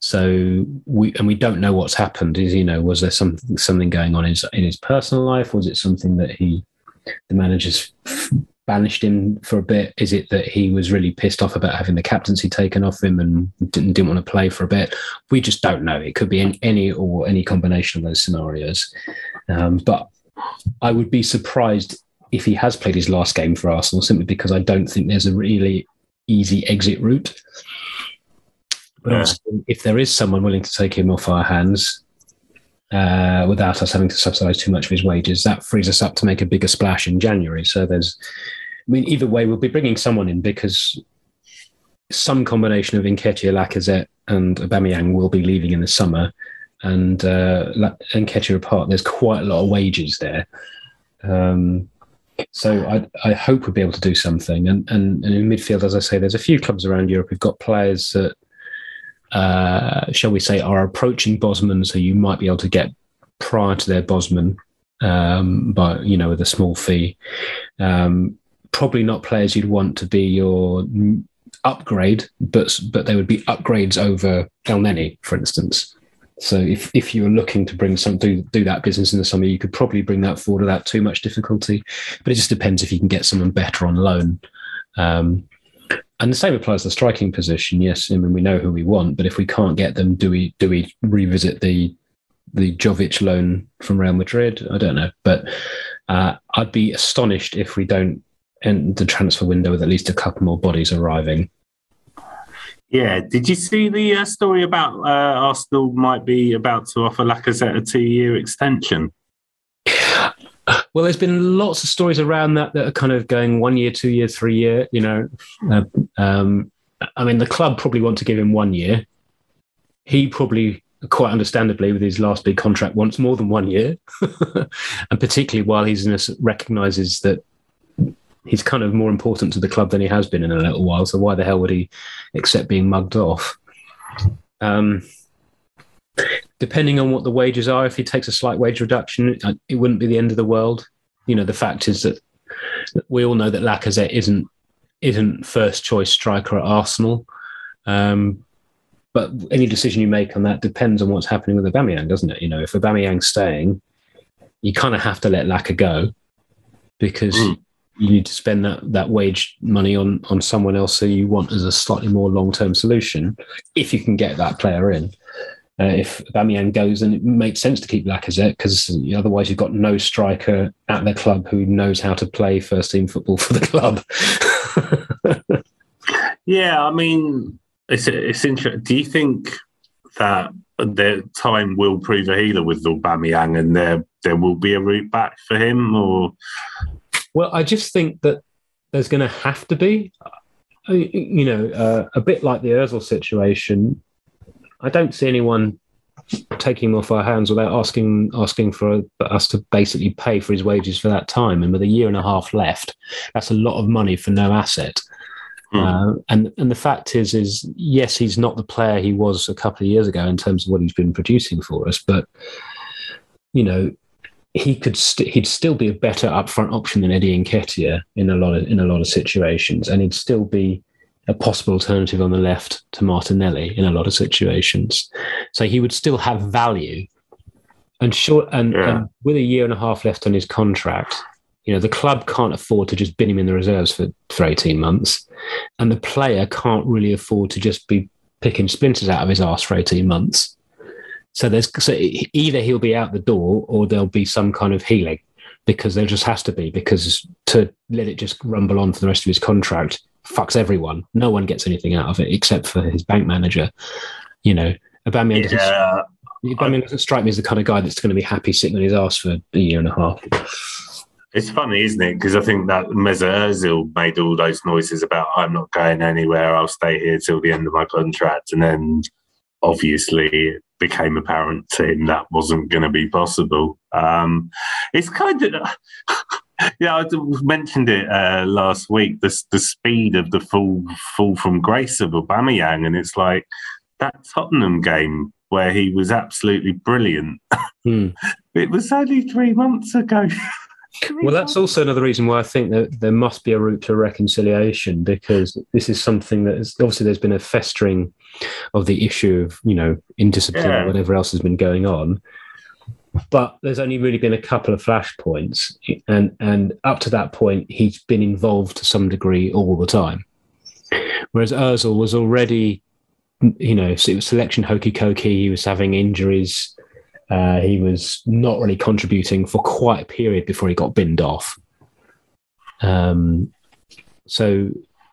So we and we don't know what's happened. Is you know was there something something going on in his, in his personal life? Was it something that he the managers banished him for a bit? Is it that he was really pissed off about having the captaincy taken off him and didn't didn't want to play for a bit? We just don't know. It could be in any or any combination of those scenarios. Um, but I would be surprised if he has played his last game for Arsenal simply because I don't think there's a really easy exit route. But yeah. if there is someone willing to take him off our hands uh, without us having to subsidise too much of his wages, that frees us up to make a bigger splash in January. So there's, I mean, either way, we'll be bringing someone in because some combination of Nketiah, Lacazette, and Aubameyang will be leaving in the summer. And uh, Nketiah apart, there's quite a lot of wages there. Um, so I, I, hope we'll be able to do something. And, and, and, in midfield, as I say, there's a few clubs around Europe who've got players that uh, shall we say, are approaching Bosman, so you might be able to get prior to their Bosman, um, but you know, with a small fee. Um, probably not players you'd want to be your upgrade, but but they would be upgrades over Elneny, for instance. So if, if you're looking to bring some do, do that business in the summer, you could probably bring that forward without too much difficulty. But it just depends if you can get someone better on loan. Um, and the same applies to the striking position. Yes, I mean we know who we want, but if we can't get them, do we do we revisit the the Jovic loan from Real Madrid? I don't know, but uh, I'd be astonished if we don't end the transfer window with at least a couple more bodies arriving. Yeah, did you see the uh, story about uh, Arsenal might be about to offer Lacazette a two-year extension? Well, there's been lots of stories around that that are kind of going one year, two year, three year. You know, uh, um, I mean, the club probably want to give him one year. He probably, quite understandably, with his last big contract, wants more than one year, and particularly while he's in a, recognizes that he's kind of more important to the club than he has been in a little while. So why the hell would he accept being mugged off? Um, depending on what the wages are, if he takes a slight wage reduction, it wouldn't be the end of the world. You know, the fact is that we all know that Lacazette isn't isn't first choice striker at Arsenal. Um, but any decision you make on that depends on what's happening with Aubameyang, doesn't it? You know, if Aubameyang's staying, you kind of have to let Laka go because mm. you need to spend that that wage money on on someone else who you want as a slightly more long term solution if you can get that player in. Uh, if Aubameyang goes, then it makes sense to keep Lacazette because otherwise you've got no striker at the club who knows how to play first team football for the club. yeah, I mean, it's it's interesting. Do you think that the time will prove a healer with Aubameyang, and there there will be a route back for him, or? Well, I just think that there's going to have to be, you know, uh, a bit like the Özil situation. I don't see anyone taking him off our hands without asking asking for us to basically pay for his wages for that time. And with a year and a half left, that's a lot of money for no asset. Mm. Uh, and and the fact is, is yes, he's not the player he was a couple of years ago in terms of what he's been producing for us, but you know, he could st- he'd still be a better upfront option than Eddie Nketiah in a lot of in a lot of situations, and he'd still be a possible alternative on the left to Martinelli in a lot of situations. So he would still have value. And short and, yeah. and with a year and a half left on his contract, you know, the club can't afford to just bin him in the reserves for, for 18 months. And the player can't really afford to just be picking splinters out of his ass for 18 months. So there's so either he'll be out the door or there'll be some kind of healing because there just has to be because to let it just rumble on for the rest of his contract fucks everyone. No one gets anything out of it except for his bank manager. You know, Aubameyang doesn't, yeah, Aubameyang doesn't strike me as the kind of guy that's going to be happy sitting on his ass for a year and a half. It's funny, isn't it? Because I think that Mesut Ozil made all those noises about "I'm not going anywhere. I'll stay here till the end of my contract," and then obviously it became apparent to him that wasn't going to be possible. Um, it's kind of yeah, I mentioned it uh, last week. The the speed of the fall fall from grace of Aubameyang, and it's like that Tottenham game where he was absolutely brilliant. Hmm. it was only three months ago. well, that's also another reason why I think that there must be a route to reconciliation because this is something that is obviously there's been a festering of the issue of you know indiscipline yeah. or whatever else has been going on but there's only really been a couple of flashpoints, and and up to that point, he's been involved to some degree all the time. Whereas Özil was already, you know, it was selection hokey cokey. He was having injuries. Uh, he was not really contributing for quite a period before he got binned off. Um, so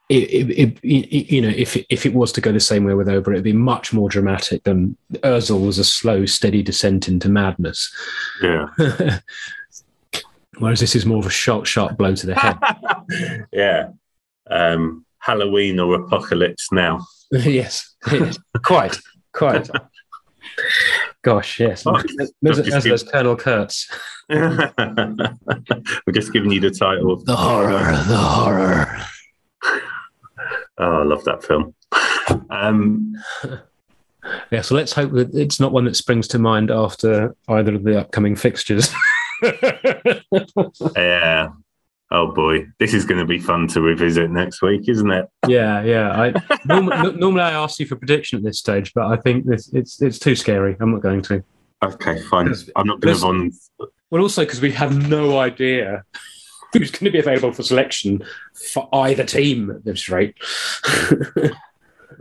it, it, it, you know, if if it was to go the same way with Auba, it'd be much more dramatic than Özil was a slow, steady descent into madness. Yeah. Whereas this is more of a shot, shot blow to the head. yeah. Um, Halloween or apocalypse now. yes. quite, quite. Gosh, yes. As Colonel Kurtz. We're just giving you the title. The horror, the horror. Oh, I love that film. Um, yeah, so let's hope that it's not one that springs to mind after either of the upcoming fixtures. yeah. Oh boy, this is going to be fun to revisit next week, isn't it? Yeah, yeah. I normally, normally I ask you for prediction at this stage, but I think this, it's it's too scary. I'm not going to. Okay, fine. I'm not going to. On... Well, also because we have no idea who's going to be available for selection for either team at this rate.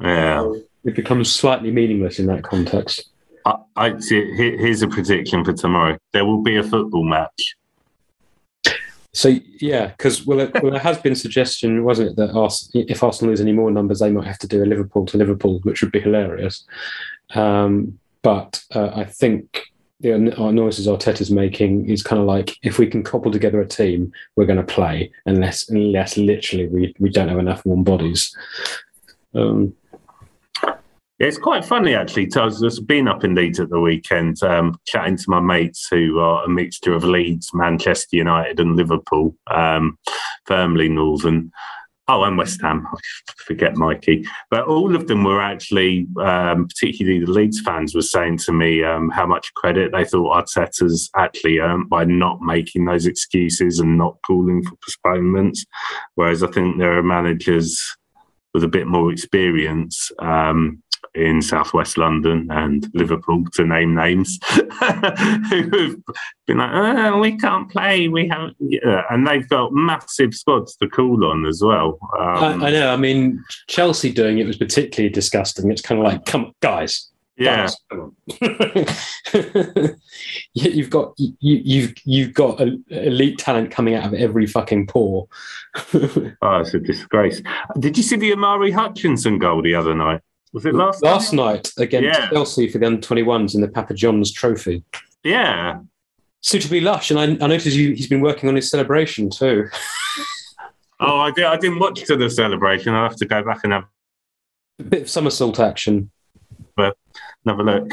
yeah. it becomes slightly meaningless in that context. I, I see. Here's a prediction for tomorrow. There will be a football match. So yeah, because well, it, well, there has been suggestion, wasn't it, that Ars- if Arsenal lose any more numbers, they might have to do a Liverpool to Liverpool, which would be hilarious. Um, but uh, I think the noises Arteta's making is kind of like if we can cobble together a team, we're going to play, unless unless literally we, we don't have enough warm bodies. Um, it's quite funny actually. I was just been up in Leeds at the weekend, um, chatting to my mates who are a mixture of Leeds, Manchester United, and Liverpool, um, firmly Northern. Oh, and West Ham. I forget Mikey, but all of them were actually, um, particularly the Leeds fans, were saying to me um, how much credit they thought Arteta's actually earned by not making those excuses and not calling for postponements. Whereas I think there are managers with a bit more experience um, in southwest London and Liverpool, to name names, who've been like, oh, we can't play, we haven't, yeah. and they've got massive squads to call on as well. Um, I, I, know. I mean, Chelsea doing it was particularly disgusting. It's kind of like, come on, guys. Yeah, you've got you, you've you've got elite talent coming out of every fucking pore. oh, it's a disgrace. Did you see the Omari Hutchinson goal the other night? Was it last last night, night against yeah. Chelsea for the under twenty ones in the Papa John's Trophy? Yeah, suitably lush, and I, I noticed you, he's been working on his celebration too. oh, I did. I didn't watch to the celebration. I'll have to go back and have a bit of somersault action. But have a look.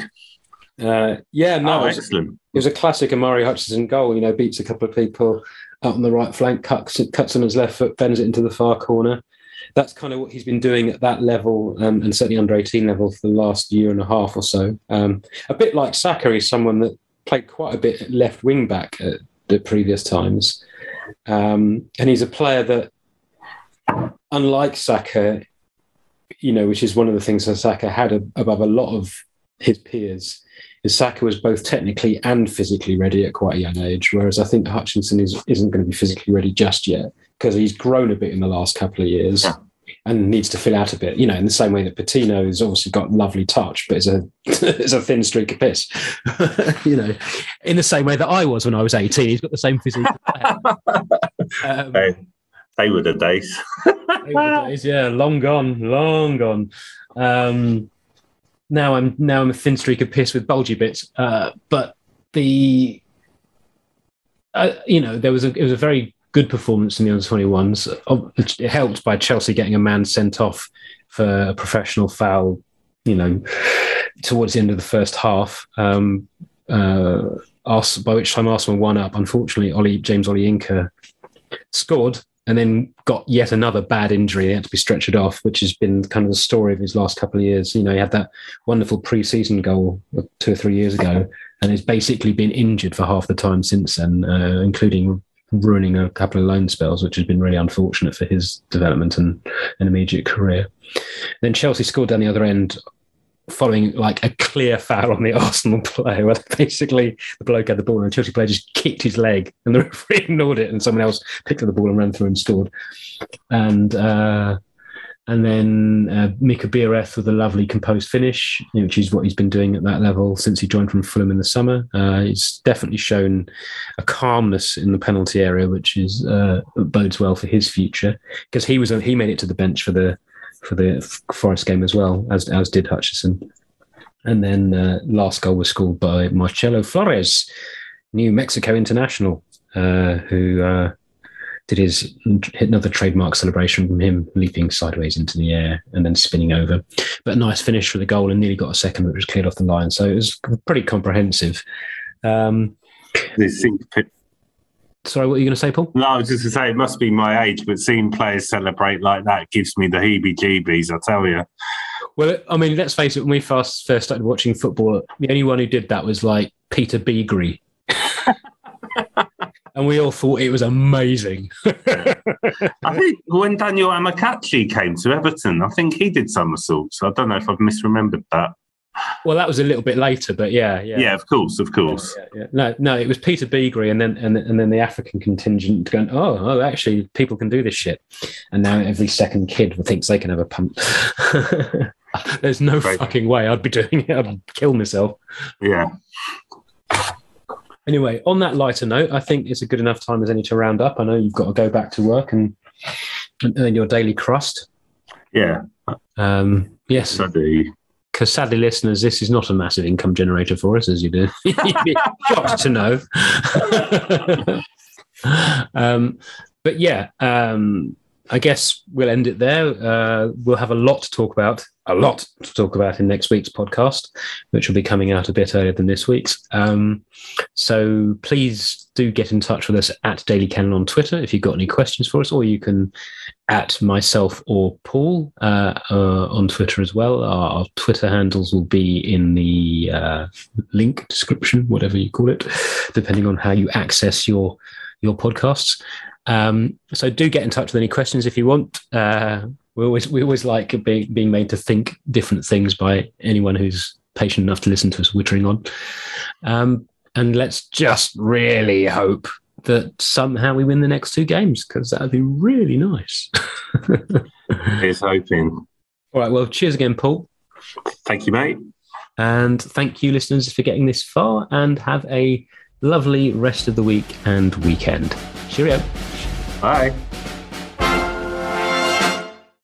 Uh, yeah, no, oh, excellent. It was a classic Omari Hutchinson goal. You know, beats a couple of people out on the right flank, cuts, cuts on his left foot, bends it into the far corner that's kind of what he's been doing at that level um, and certainly under 18 level for the last year and a half or so. Um, a bit like Saka, he's someone that played quite a bit left wing back at the previous times. Um, and he's a player that, unlike Saka, you know, which is one of the things that Saka had above a lot of his peers, is Saka was both technically and physically ready at quite a young age, whereas I think Hutchinson is, isn't going to be physically ready just yet because he's grown a bit in the last couple of years. Yeah and needs to fill out a bit. You know, in the same way that Patino has obviously got lovely touch, but it's a it's a thin streak of piss. you know, in the same way that I was when I was eighteen. He's got the same physique. um, they, they were the days. they were the days, yeah, long gone, long gone. Um, now I'm now I'm a thin streak of piss with bulgy bits. Uh, but the uh, you know there was a it was a very good performance in the under 21s. It helped by Chelsea getting a man sent off for a professional foul, you know, towards the end of the first half. Um, uh, by which time Arsenal won up. Unfortunately, Ollie, James Olayinka scored and then got yet another bad injury. He had to be stretchered off, which has been kind of the story of his last couple of years. You know, he had that wonderful pre-season goal two or three years ago, and he's basically been injured for half the time since then, uh, including ruining a couple of loan spells, which has been really unfortunate for his development and an immediate career. Then Chelsea scored down the other end following like a clear foul on the Arsenal player where basically the bloke had the ball and the Chelsea player just kicked his leg and the referee ignored it and someone else picked up the ball and ran through and scored. And uh, and then uh, Mika Biereth with a lovely composed finish, which is what he's been doing at that level since he joined from Fulham in the summer. Uh, he's definitely shown a calmness in the penalty area, which is uh, bodes well for his future because he was he made it to the bench for the for the Forest game as well as as did Hutchinson. And then uh, last goal was scored by Marcelo Flores, New Mexico international, uh, who uh, did his hit another trademark celebration from him leaping sideways into the air and then spinning over. But a nice finish for the goal and nearly got a second, which was cleared off the line. So it was pretty comprehensive. Um, Sorry, what are you going to say, Paul? No, I was just going to say it must be my age, but seeing players celebrate like that gives me the heebie-jeebies. I tell you. Well, I mean, let's face it. When we first first started watching football, the only one who did that was like Peter Beagrie. And we all thought it was amazing. I think when Daniel Amokachi came to Everton, I think he did somersaults. I don't know if I've misremembered that. Well, that was a little bit later, but yeah, yeah, yeah. Of course, of course. Yeah, yeah, no, no, it was Peter Beagrie, and then and, and then the African contingent going, oh, oh, actually, people can do this shit, and now every second kid thinks they can have a pump. There's no Great. fucking way I'd be doing it. I'd kill myself. Yeah. Anyway, on that lighter note, I think it's a good enough time as any to round up. I know you've got to go back to work and, and earn your daily crust. Yeah. Um, yes. Because sadly, listeners, this is not a massive income generator for us, as you do. You'd be shocked to know. um, but yeah, um, I guess we'll end it there. Uh, we'll have a lot to talk about, a lot to talk about in next week's podcast, which will be coming out a bit earlier than this week's. Um, so please do get in touch with us at Daily Cannon on Twitter if you've got any questions for us, or you can at myself or Paul uh, uh, on Twitter as well. Our, our, Twitter handles will be in the uh, link description, whatever you call it, depending on how you access your your podcasts. Um, so do get in touch with any questions if you want. Uh, we always we always like being being made to think different things by anyone who's patient enough to listen to us wittering on. Um, and let's just really hope that somehow we win the next two games because that would be really nice. Here's hoping. All right. Well, cheers again, Paul. Thank you, mate. And thank you, listeners, for getting this far and have a lovely rest of the week and weekend. Cheerio. Bye.